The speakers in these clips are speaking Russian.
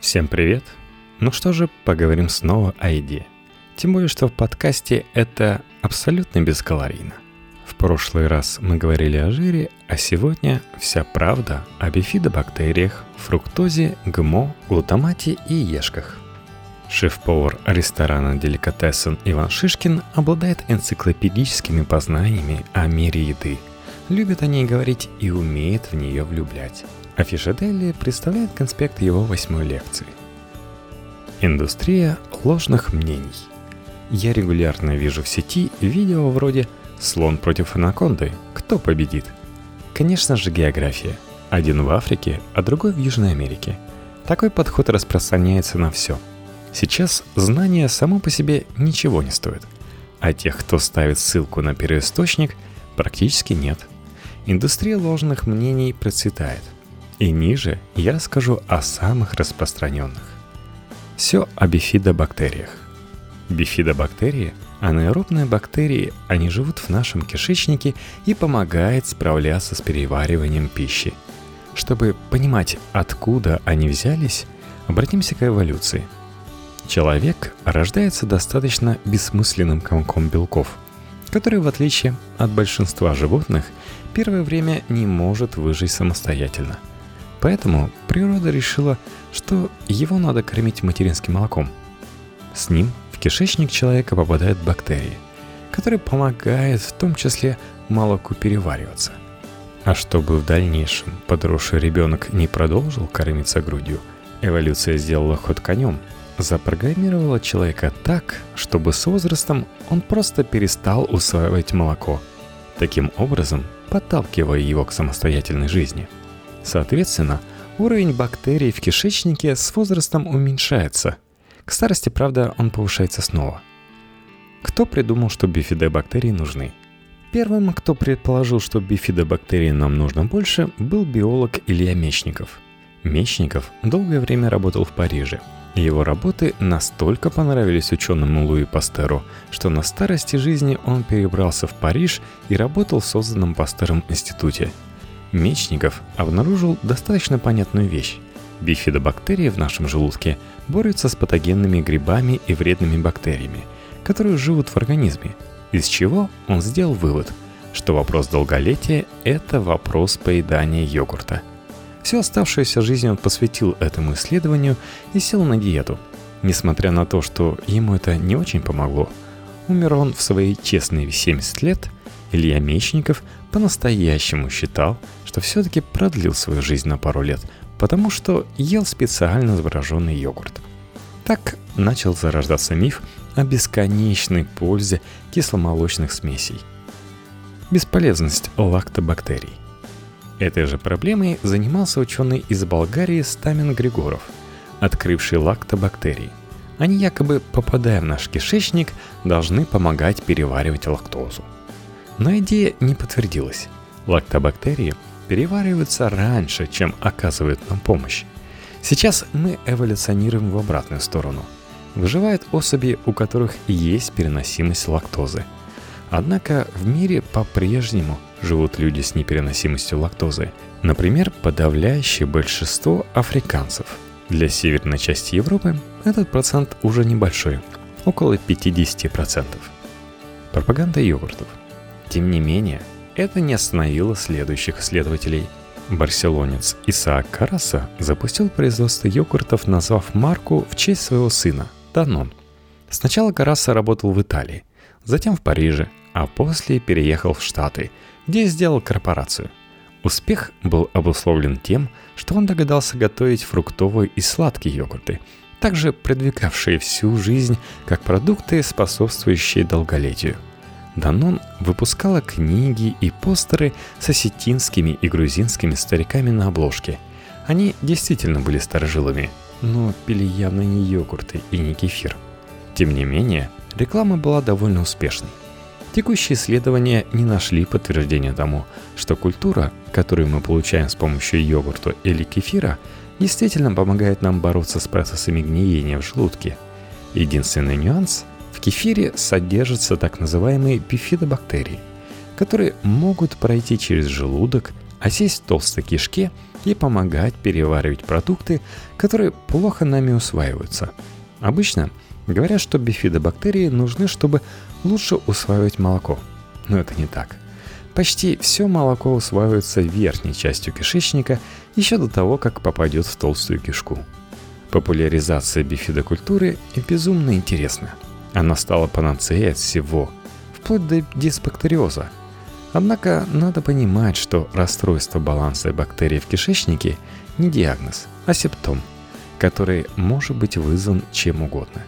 Всем привет! Ну что же, поговорим снова о еде. Тем более, что в подкасте это абсолютно бескалорийно. В прошлый раз мы говорили о жире, а сегодня вся правда о бифидобактериях, фруктозе, ГМО, глутамате и ешках. Шеф-повар ресторана «Деликатесен» Иван Шишкин обладает энциклопедическими познаниями о мире еды. Любит о ней говорить и умеет в нее влюблять. Афиша Дели представляет конспект его восьмой лекции. Индустрия ложных мнений. Я регулярно вижу в сети видео вроде «Слон против анаконды. Кто победит?» Конечно же, география. Один в Африке, а другой в Южной Америке. Такой подход распространяется на все. Сейчас знание само по себе ничего не стоит. А тех, кто ставит ссылку на первоисточник, практически нет. Индустрия ложных мнений процветает – и ниже я расскажу о самых распространенных. Все о бифидобактериях. Бифидобактерии – анаэробные бактерии, они живут в нашем кишечнике и помогают справляться с перевариванием пищи. Чтобы понимать, откуда они взялись, обратимся к эволюции. Человек рождается достаточно бессмысленным комком белков, который, в отличие от большинства животных, первое время не может выжить самостоятельно – Поэтому природа решила, что его надо кормить материнским молоком. С ним в кишечник человека попадают бактерии, которые помогают в том числе молоку перевариваться. А чтобы в дальнейшем подросший ребенок не продолжил кормиться грудью, эволюция сделала ход конем, запрограммировала человека так, чтобы с возрастом он просто перестал усваивать молоко, таким образом подталкивая его к самостоятельной жизни – Соответственно, уровень бактерий в кишечнике с возрастом уменьшается. К старости, правда, он повышается снова. Кто придумал, что бифидобактерии нужны? Первым, кто предположил, что бифидобактерий нам нужно больше, был биолог Илья Мечников. Мечников долгое время работал в Париже. Его работы настолько понравились ученому Луи Пастеру, что на старости жизни он перебрался в Париж и работал в созданном Пастером институте – Мечников обнаружил достаточно понятную вещь. Бифидобактерии в нашем желудке борются с патогенными грибами и вредными бактериями, которые живут в организме, из чего он сделал вывод, что вопрос долголетия – это вопрос поедания йогурта. Всю оставшуюся жизнь он посвятил этому исследованию и сел на диету. Несмотря на то, что ему это не очень помогло, умер он в свои честные 70 лет, Илья Мечников по-настоящему считал, что все-таки продлил свою жизнь на пару лет, потому что ел специально завороженный йогурт. Так начал зарождаться миф о бесконечной пользе кисломолочных смесей. Бесполезность лактобактерий. Этой же проблемой занимался ученый из Болгарии Стамин Григоров, открывший лактобактерии. Они якобы, попадая в наш кишечник, должны помогать переваривать лактозу. Но идея не подтвердилась. Лактобактерии перевариваются раньше, чем оказывают нам помощь. Сейчас мы эволюционируем в обратную сторону. Выживают особи, у которых есть переносимость лактозы. Однако в мире по-прежнему живут люди с непереносимостью лактозы. Например, подавляющее большинство африканцев. Для северной части Европы этот процент уже небольшой, около 50%. Пропаганда йогуртов – тем не менее, это не остановило следующих исследователей. Барселонец Исаак Караса запустил производство йогуртов, назвав марку в честь своего сына – Данон. Сначала Караса работал в Италии, затем в Париже, а после переехал в Штаты, где сделал корпорацию. Успех был обусловлен тем, что он догадался готовить фруктовые и сладкие йогурты, также продвигавшие всю жизнь как продукты, способствующие долголетию – Данон выпускала книги и постеры с осетинскими и грузинскими стариками на обложке. Они действительно были старожилами, но пили явно не йогурты и не кефир. Тем не менее, реклама была довольно успешной. Текущие исследования не нашли подтверждения тому, что культура, которую мы получаем с помощью йогурта или кефира, действительно помогает нам бороться с процессами гниения в желудке. Единственный нюанс – в кефире содержатся так называемые бифидобактерии, которые могут пройти через желудок, осесть в толстой кишке и помогать переваривать продукты, которые плохо нами усваиваются. Обычно говорят, что бифидобактерии нужны, чтобы лучше усваивать молоко. Но это не так. Почти все молоко усваивается верхней частью кишечника еще до того, как попадет в толстую кишку. Популяризация бифидокультуры безумно интересна. Она стала панацеей от всего, вплоть до дисбактериоза. Однако надо понимать, что расстройство баланса бактерий в кишечнике не диагноз, а симптом, который может быть вызван чем угодно.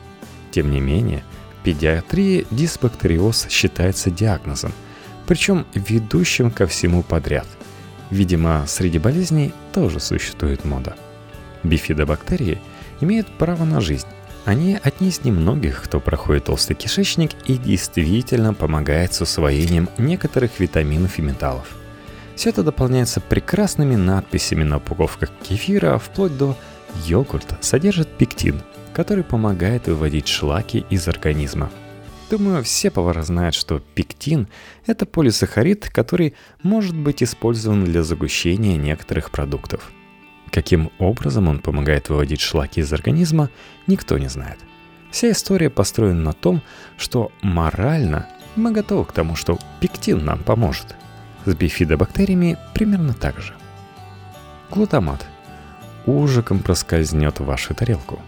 Тем не менее, в педиатрии дисбактериоз считается диагнозом, причем ведущим ко всему подряд. Видимо, среди болезней тоже существует мода. Бифидобактерии имеют право на жизнь, они одни из немногих, кто проходит толстый кишечник и действительно помогает с усвоением некоторых витаминов и металлов. Все это дополняется прекрасными надписями на упаковках кефира, вплоть до «Йогурт содержит пектин», который помогает выводить шлаки из организма. Думаю, все повара знают, что пектин – это полисахарид, который может быть использован для загущения некоторых продуктов – Каким образом он помогает выводить шлаки из организма, никто не знает. Вся история построена на том, что морально мы готовы к тому, что пектин нам поможет. С бифидобактериями примерно так же. Глутамат. Ужиком проскользнет в вашу тарелку.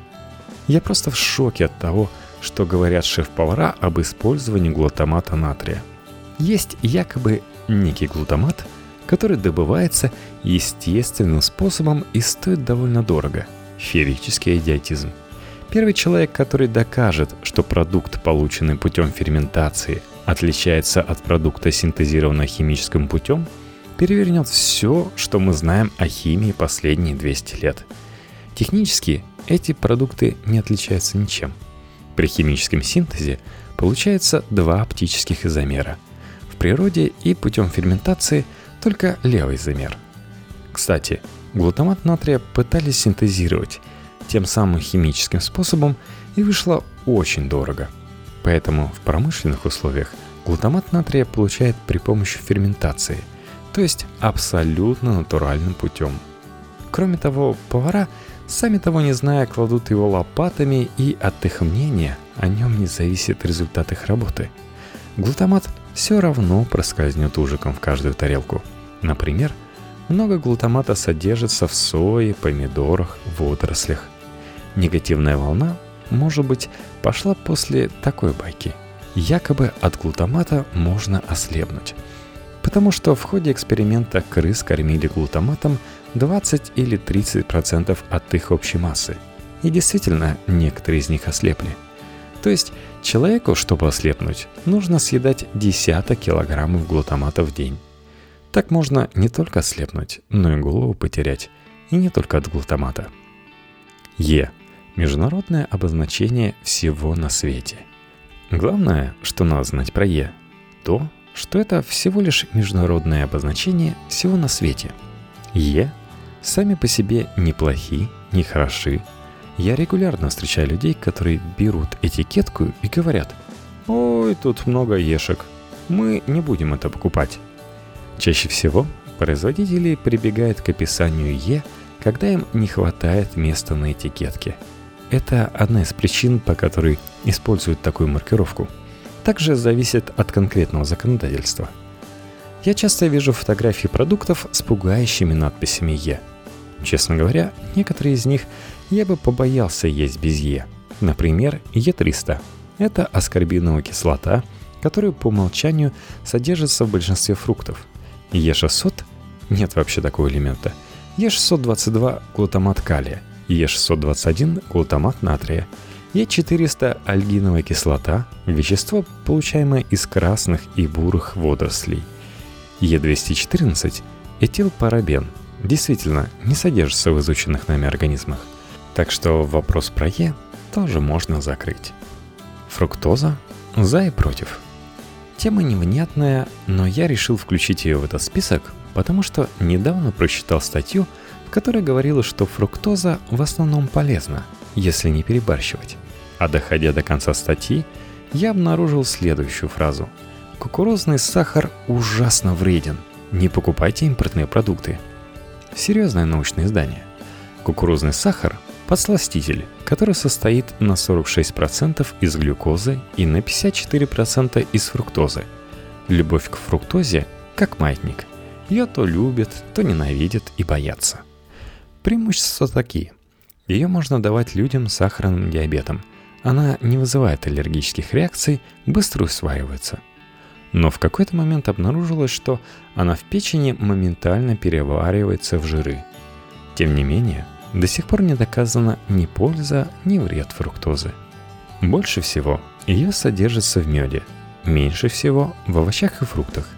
Я просто в шоке от того, что говорят шеф-повара об использовании глутамата натрия. Есть якобы некий глутамат – который добывается естественным способом и стоит довольно дорого. Ферический идиотизм. Первый человек, который докажет, что продукт, полученный путем ферментации, отличается от продукта, синтезированного химическим путем, перевернет все, что мы знаем о химии последние 200 лет. Технически эти продукты не отличаются ничем. При химическом синтезе получается два оптических изомера. В природе и путем ферментации – только левый замер. Кстати, глутамат натрия пытались синтезировать тем самым химическим способом и вышло очень дорого. Поэтому в промышленных условиях глутамат натрия получает при помощи ферментации, то есть абсолютно натуральным путем. Кроме того, повара, сами того не зная, кладут его лопатами и от их мнения о нем не зависит результат их работы. Глутамат все равно проскользнет ужиком в каждую тарелку – Например, много глутамата содержится в сое, помидорах, водорослях. Негативная волна, может быть, пошла после такой байки. Якобы от глутамата можно ослепнуть. Потому что в ходе эксперимента крыс кормили глутаматом 20 или 30% от их общей массы. И действительно, некоторые из них ослепли. То есть человеку, чтобы ослепнуть, нужно съедать десяток килограммов глутамата в день. Так можно не только ослепнуть, но и голову потерять. И не только от глутамата. Е. Международное обозначение всего на свете. Главное, что надо знать про Е, то, что это всего лишь международное обозначение всего на свете. Е сами по себе неплохи, не хороши. Я регулярно встречаю людей, которые берут этикетку и говорят, «Ой, тут много ешек, мы не будем это покупать». Чаще всего производители прибегают к описанию «Е», когда им не хватает места на этикетке. Это одна из причин, по которой используют такую маркировку. Также зависит от конкретного законодательства. Я часто вижу фотографии продуктов с пугающими надписями «Е». Честно говоря, некоторые из них я бы побоялся есть без Е. Например, Е300. Это аскорбиновая кислота, которая по умолчанию содержится в большинстве фруктов – Е600 нет вообще такого элемента. Е622 глутамат калия, Е621 глутамат натрия, Е400 альгиновая кислота, вещество, получаемое из красных и бурых водорослей. Е214 этилпарабен, действительно не содержится в изученных нами организмах. Так что вопрос про Е тоже можно закрыть. Фруктоза за и против – Тема невнятная, но я решил включить ее в этот список, потому что недавно прочитал статью, в которой говорилось, что фруктоза в основном полезна, если не перебарщивать. А доходя до конца статьи, я обнаружил следующую фразу. Кукурузный сахар ужасно вреден. Не покупайте импортные продукты. серьезное научное издание. Кукурузный сахар – подсластитель, который состоит на 46% из глюкозы и на 54% из фруктозы. Любовь к фруктозе – как маятник. Ее то любят, то ненавидят и боятся. Преимущества такие. Ее можно давать людям с сахарным диабетом. Она не вызывает аллергических реакций, быстро усваивается – но в какой-то момент обнаружилось, что она в печени моментально переваривается в жиры. Тем не менее, до сих пор не доказана ни польза, ни вред фруктозы. Больше всего ее содержится в меде, меньше всего в овощах и фруктах.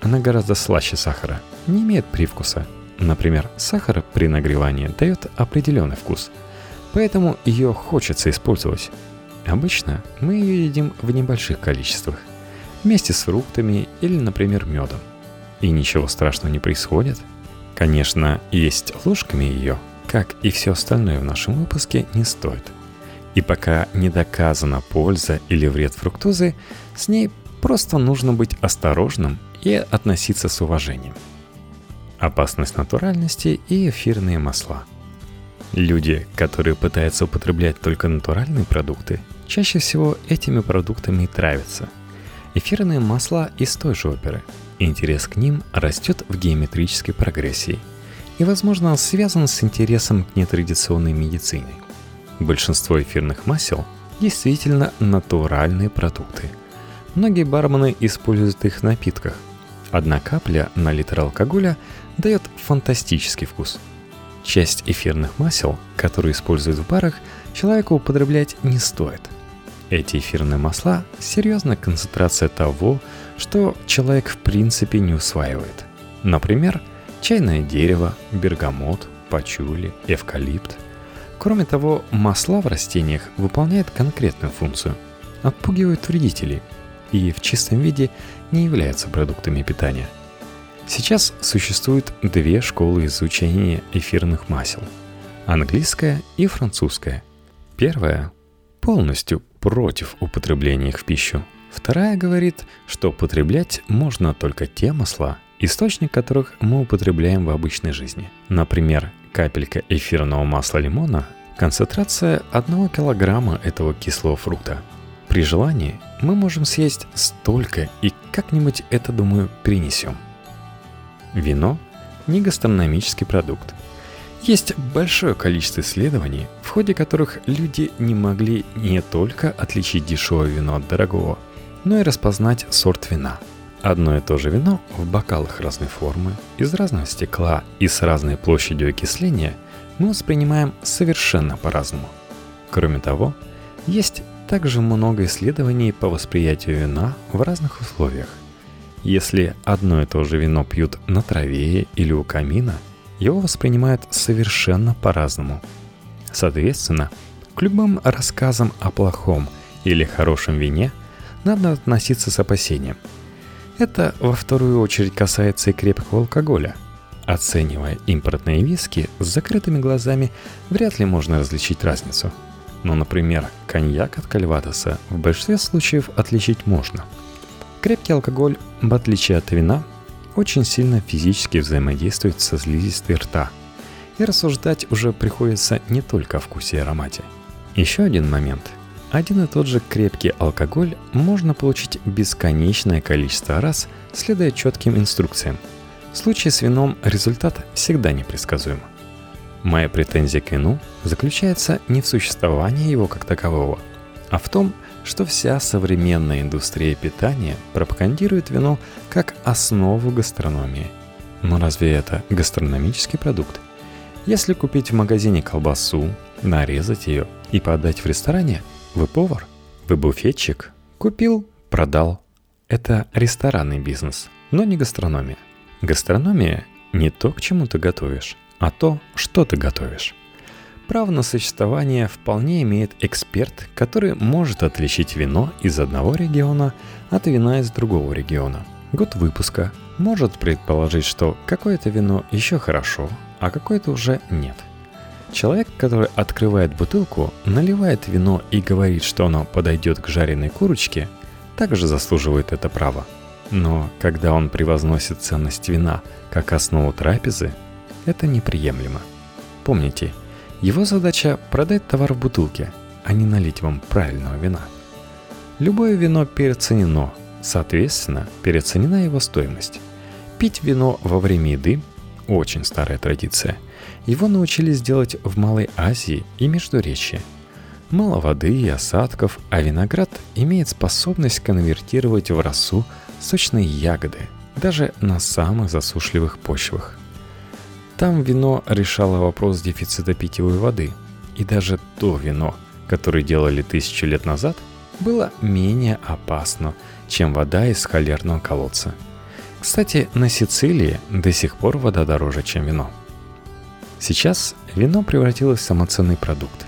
Она гораздо слаще сахара, не имеет привкуса. Например, сахар при нагревании дает определенный вкус, поэтому ее хочется использовать. Обычно мы ее едим в небольших количествах вместе с фруктами или, например, медом. И ничего страшного не происходит. Конечно, есть ложками ее, как и все остальное в нашем выпуске, не стоит. И пока не доказана польза или вред фруктозы, с ней просто нужно быть осторожным и относиться с уважением. Опасность натуральности и эфирные масла. Люди, которые пытаются употреблять только натуральные продукты, чаще всего этими продуктами и травятся – Эфирные масла из той же оперы. Интерес к ним растет в геометрической прогрессии и, возможно, связан с интересом к нетрадиционной медицине. Большинство эфирных масел действительно натуральные продукты. Многие бармены используют их в напитках. Одна капля на литр алкоголя дает фантастический вкус. Часть эфирных масел, которые используют в барах, человеку употреблять не стоит – эти эфирные масла – серьезная концентрация того, что человек в принципе не усваивает. Например, чайное дерево, бергамот, пачули, эвкалипт. Кроме того, масла в растениях выполняют конкретную функцию – отпугивают вредителей и в чистом виде не являются продуктами питания. Сейчас существует две школы изучения эфирных масел – английская и французская. Первая полностью против употребления их в пищу. Вторая говорит, что употреблять можно только те масла, источник которых мы употребляем в обычной жизни. Например, капелька эфирного масла лимона – концентрация 1 килограмма этого кислого фрукта. При желании мы можем съесть столько и как-нибудь это, думаю, принесем. Вино – не гастрономический продукт – есть большое количество исследований, в ходе которых люди не могли не только отличить дешевое вино от дорогого, но и распознать сорт вина. Одно и то же вино в бокалах разной формы, из разного стекла и с разной площадью окисления мы воспринимаем совершенно по-разному. Кроме того, есть также много исследований по восприятию вина в разных условиях. Если одно и то же вино пьют на траве или у камина – его воспринимают совершенно по-разному. Соответственно, к любым рассказам о плохом или хорошем вине надо относиться с опасением. Это во вторую очередь касается и крепкого алкоголя. Оценивая импортные виски с закрытыми глазами, вряд ли можно различить разницу. Но, например, коньяк от кальвадоса в большинстве случаев отличить можно. Крепкий алкоголь, в отличие от вина, очень сильно физически взаимодействует со слизистой рта. И рассуждать уже приходится не только о вкусе и аромате. Еще один момент. Один и тот же крепкий алкоголь можно получить бесконечное количество раз, следуя четким инструкциям. В случае с вином результат всегда непредсказуем. Моя претензия к вину заключается не в существовании его как такового, а в том, что вся современная индустрия питания пропагандирует вино как основу гастрономии. Но разве это гастрономический продукт? Если купить в магазине колбасу, нарезать ее и подать в ресторане, вы повар, вы буфетчик, купил, продал. Это ресторанный бизнес, но не гастрономия. Гастрономия не то, к чему ты готовишь, а то, что ты готовишь. Право на существование вполне имеет эксперт, который может отличить вино из одного региона от вина из другого региона. Год выпуска может предположить, что какое-то вино еще хорошо, а какое-то уже нет. Человек, который открывает бутылку, наливает вино и говорит, что оно подойдет к жареной курочке, также заслуживает это право. Но когда он превозносит ценность вина как основу трапезы, это неприемлемо. Помните, его задача продать товар в бутылке, а не налить вам правильного вина. Любое вино переоценено, соответственно, переоценена его стоимость. Пить вино во время еды – очень старая традиция. Его научились делать в Малой Азии и Междуречье. Мало воды и осадков, а виноград имеет способность конвертировать в росу сочные ягоды, даже на самых засушливых почвах. Там вино решало вопрос дефицита питьевой воды, и даже то вино, которое делали тысячу лет назад, было менее опасно, чем вода из холерного колодца. Кстати, на Сицилии до сих пор вода дороже, чем вино. Сейчас вино превратилось в самоценный продукт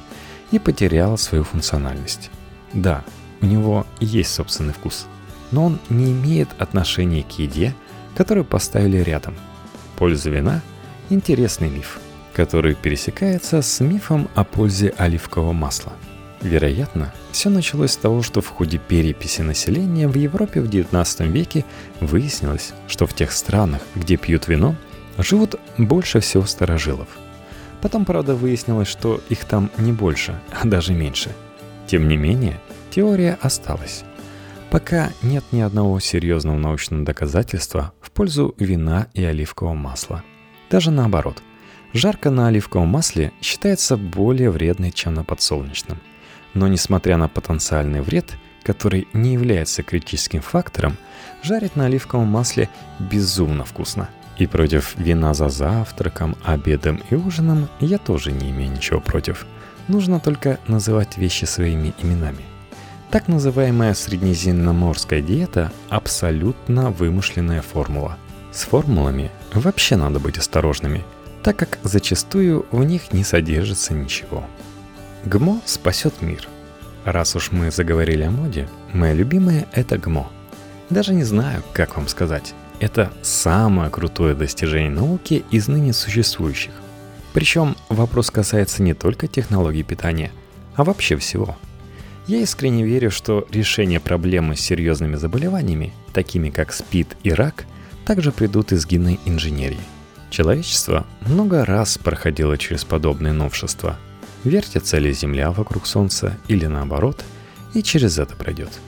и потеряло свою функциональность. Да, у него есть собственный вкус, но он не имеет отношения к еде, которую поставили рядом. Польза вина – Интересный миф, который пересекается с мифом о пользе оливкового масла. Вероятно, все началось с того, что в ходе переписи населения в Европе в XIX веке выяснилось, что в тех странах, где пьют вино, живут больше всего старожилов. Потом, правда, выяснилось, что их там не больше, а даже меньше. Тем не менее, теория осталась. Пока нет ни одного серьезного научного доказательства в пользу вина и оливкового масла – даже наоборот. Жарко на оливковом масле считается более вредной, чем на подсолнечном. Но несмотря на потенциальный вред, который не является критическим фактором, жарить на оливковом масле безумно вкусно. И против вина за завтраком, обедом и ужином я тоже не имею ничего против. Нужно только называть вещи своими именами. Так называемая среднеземноморская диета – абсолютно вымышленная формула – с формулами вообще надо быть осторожными, так как зачастую в них не содержится ничего. ГМО спасет мир. Раз уж мы заговорили о моде, моя любимая — это ГМО. Даже не знаю, как вам сказать. Это самое крутое достижение науки из ныне существующих. Причем вопрос касается не только технологий питания, а вообще всего. Я искренне верю, что решение проблемы с серьезными заболеваниями, такими как СПИД и рак, также придут из генной инженерии. Человечество много раз проходило через подобные новшества. Вертится ли Земля вокруг Солнца или наоборот, и через это пройдет.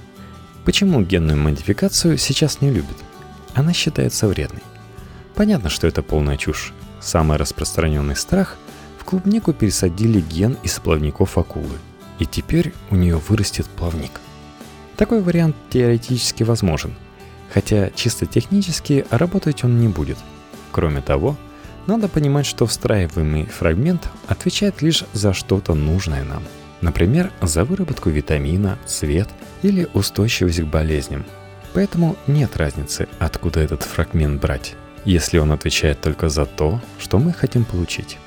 Почему генную модификацию сейчас не любят? Она считается вредной. Понятно, что это полная чушь. Самый распространенный страх – в клубнику пересадили ген из плавников акулы, и теперь у нее вырастет плавник. Такой вариант теоретически возможен – хотя чисто технически работать он не будет. Кроме того, надо понимать, что встраиваемый фрагмент отвечает лишь за что-то нужное нам. Например, за выработку витамина, цвет или устойчивость к болезням. Поэтому нет разницы, откуда этот фрагмент брать, если он отвечает только за то, что мы хотим получить.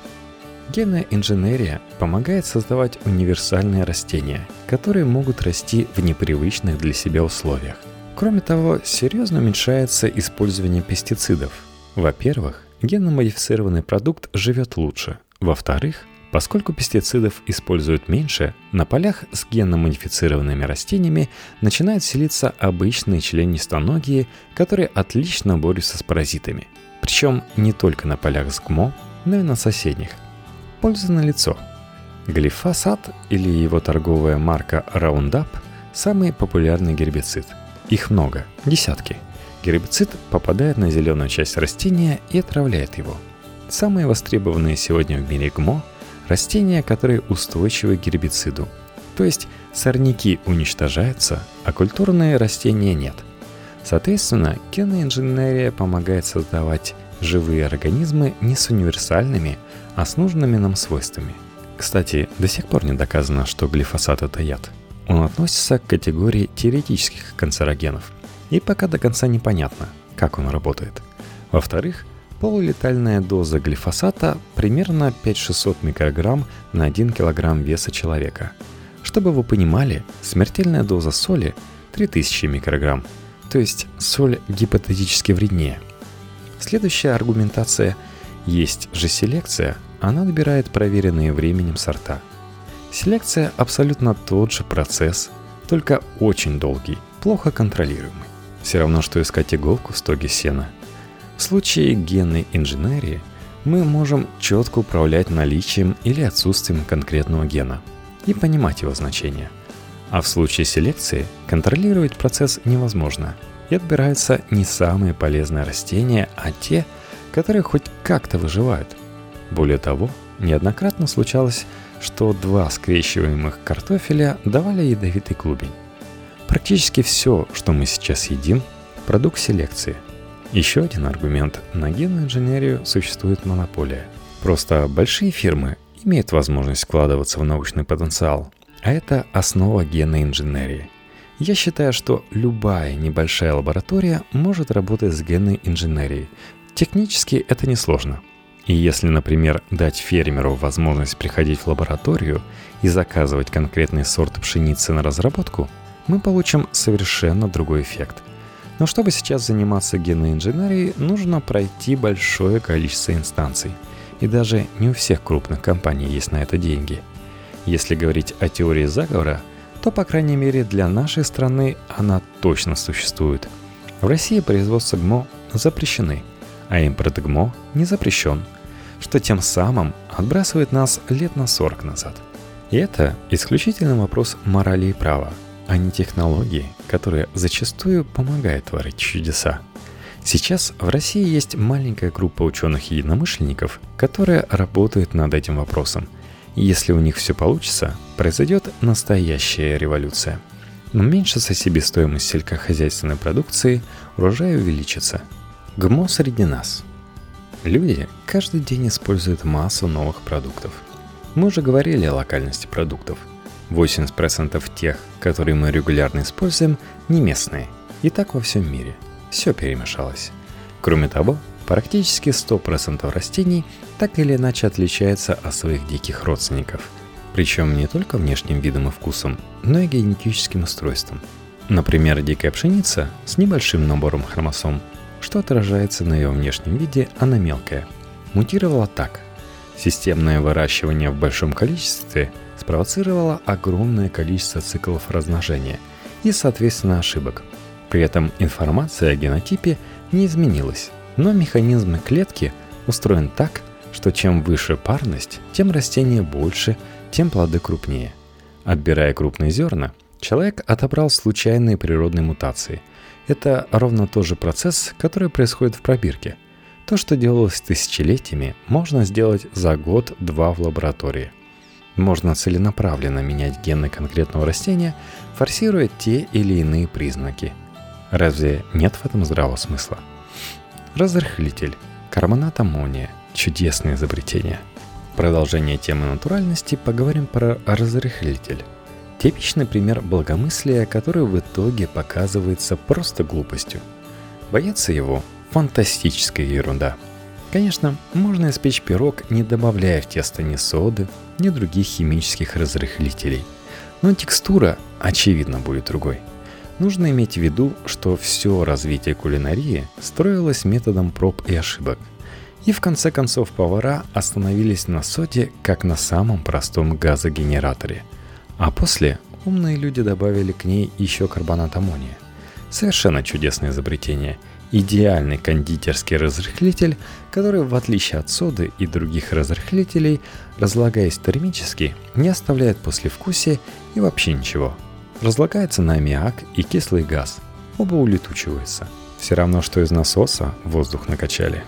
Генная инженерия помогает создавать универсальные растения, которые могут расти в непривычных для себя условиях. Кроме того, серьезно уменьшается использование пестицидов. Во-первых, генно-модифицированный продукт живет лучше. Во-вторых, поскольку пестицидов используют меньше, на полях с генно-модифицированными растениями начинают селиться обычные членистоногие, которые отлично борются с паразитами. Причем не только на полях с ГМО, но и на соседних. Польза на лицо. Глифосат или его торговая марка Roundup – самый популярный гербицид – их много, десятки. Гербицид попадает на зеленую часть растения и отравляет его. Самые востребованные сегодня в мире ГМО – растения, которые устойчивы к гербициду. То есть сорняки уничтожаются, а культурные растения нет. Соответственно, генная инженерия помогает создавать живые организмы не с универсальными, а с нужными нам свойствами. Кстати, до сих пор не доказано, что глифосат – это яд – он относится к категории теоретических канцерогенов, и пока до конца непонятно, как он работает. Во-вторых, полулетальная доза глифосата примерно 5-600 микрограмм на 1 килограмм веса человека. Чтобы вы понимали, смертельная доза соли 3000 микрограмм, то есть соль гипотетически вреднее. Следующая аргументация – есть же селекция, она набирает проверенные временем сорта – Селекция абсолютно тот же процесс, только очень долгий, плохо контролируемый. Все равно, что искать иголку в стоге сена. В случае генной инженерии мы можем четко управлять наличием или отсутствием конкретного гена и понимать его значение. А в случае селекции контролировать процесс невозможно, и отбираются не самые полезные растения, а те, которые хоть как-то выживают. Более того, неоднократно случалось, что два скрещиваемых картофеля давали ядовитый клубень. Практически все, что мы сейчас едим, продукт селекции. Еще один аргумент. На генную инженерию существует монополия. Просто большие фирмы имеют возможность вкладываться в научный потенциал, а это основа генной инженерии. Я считаю, что любая небольшая лаборатория может работать с генной инженерией. Технически это несложно. И если, например, дать фермеру возможность приходить в лабораторию и заказывать конкретный сорт пшеницы на разработку – мы получим совершенно другой эффект. Но чтобы сейчас заниматься генной инженерией, нужно пройти большое количество инстанций. И даже не у всех крупных компаний есть на это деньги. Если говорить о теории заговора, то, по крайней мере, для нашей страны она точно существует. В России производство ГМО запрещены, а импорт ГМО не запрещен, что тем самым отбрасывает нас лет на 40 назад. И это исключительно вопрос морали и права – а не технологии, которые зачастую помогают творить чудеса. Сейчас в России есть маленькая группа ученых-единомышленников, которые работают над этим вопросом. И если у них все получится, произойдет настоящая революция. Уменьшится себестоимость сельскохозяйственной продукции, урожай увеличится. ГМО среди нас. Люди каждый день используют массу новых продуктов. Мы уже говорили о локальности продуктов – 80% тех, которые мы регулярно используем, не местные. И так во всем мире. Все перемешалось. Кроме того, практически 100% растений так или иначе отличаются от своих диких родственников. Причем не только внешним видом и вкусом, но и генетическим устройством. Например, дикая пшеница с небольшим набором хромосом, что отражается на ее внешнем виде, она мелкая. Мутировала так. Системное выращивание в большом количестве – спровоцировало огромное количество циклов размножения и, соответственно, ошибок. При этом информация о генотипе не изменилась, но механизм клетки устроен так, что чем выше парность, тем растение больше, тем плоды крупнее. Отбирая крупные зерна, человек отобрал случайные природные мутации. Это ровно тот же процесс, который происходит в пробирке. То, что делалось тысячелетиями, можно сделать за год-два в лаборатории – можно целенаправленно менять гены конкретного растения, форсируя те или иные признаки. Разве нет в этом здравого смысла? Разрыхлитель. Карбонат аммония. Чудесное изобретение. Продолжение темы натуральности поговорим про разрыхлитель. Типичный пример благомыслия, который в итоге показывается просто глупостью. Бояться его – фантастическая ерунда – Конечно, можно испечь пирог, не добавляя в тесто ни соды, ни других химических разрыхлителей. Но текстура, очевидно, будет другой. Нужно иметь в виду, что все развитие кулинарии строилось методом проб и ошибок. И в конце концов повара остановились на соде как на самом простом газогенераторе. А после умные люди добавили к ней еще карбонат аммония. Совершенно чудесное изобретение – идеальный кондитерский разрыхлитель, который, в отличие от соды и других разрыхлителей, разлагаясь термически, не оставляет послевкусия и вообще ничего. Разлагается на аммиак и кислый газ. Оба улетучиваются. Все равно, что из насоса воздух накачали.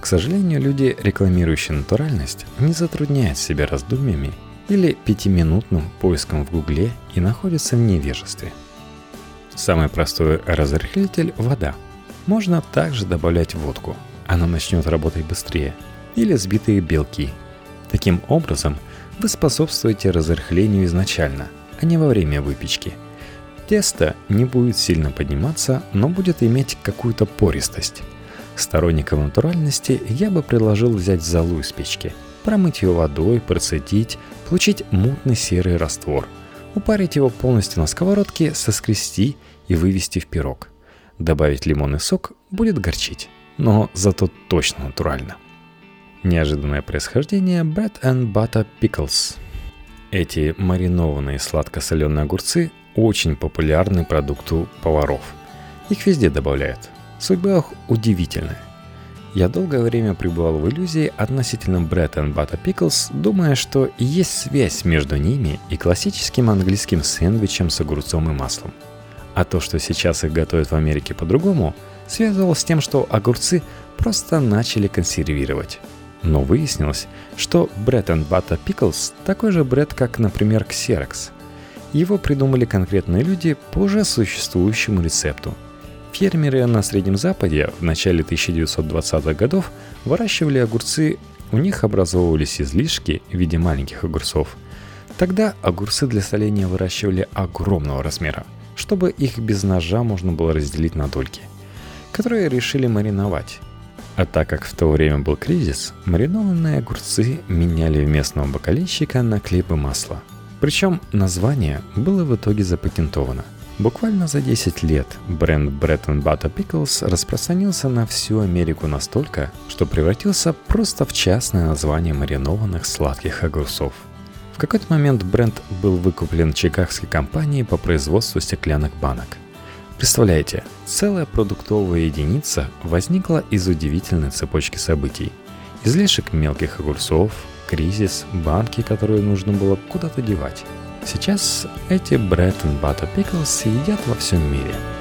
К сожалению, люди, рекламирующие натуральность, не затрудняют себя раздумьями или пятиминутным поиском в гугле и находятся в невежестве. Самый простой разрыхлитель – вода – можно также добавлять водку. Она начнет работать быстрее. Или сбитые белки. Таким образом, вы способствуете разрыхлению изначально, а не во время выпечки. Тесто не будет сильно подниматься, но будет иметь какую-то пористость. Сторонникам натуральности я бы предложил взять золу из печки, промыть ее водой, процедить, получить мутный серый раствор, упарить его полностью на сковородке, соскрести и вывести в пирог – Добавить лимонный сок будет горчить, но зато точно натурально. Неожиданное происхождение Bread and Butter Pickles. Эти маринованные сладко-соленые огурцы очень популярный продукт у поваров. Их везде добавляют. Судьба их удивительная. Я долгое время пребывал в иллюзии относительно Bread and Butter Pickles, думая, что есть связь между ними и классическим английским сэндвичем с огурцом и маслом. А то, что сейчас их готовят в Америке по-другому, связывалось с тем, что огурцы просто начали консервировать. Но выяснилось, что Bread and Butter Pickles такой же бред, как, например, Xerox. Его придумали конкретные люди по уже существующему рецепту – Фермеры на Среднем Западе в начале 1920-х годов выращивали огурцы, у них образовывались излишки в виде маленьких огурцов. Тогда огурцы для соления выращивали огромного размера, чтобы их без ножа можно было разделить на дольки, которые решили мариновать. А так как в то время был кризис, маринованные огурцы меняли местного бакалейщика на хлеб и масло. Причем название было в итоге запатентовано – Буквально за 10 лет бренд Bread and Butter Pickles распространился на всю Америку настолько, что превратился просто в частное название маринованных сладких огурцов. В какой-то момент бренд был выкуплен чикагской компанией по производству стеклянных банок. Представляете, целая продуктовая единица возникла из удивительной цепочки событий. Излишек мелких огурцов, кризис, банки, которые нужно было куда-то девать. Сейчас эти bread and butter pickles едят во всем мире –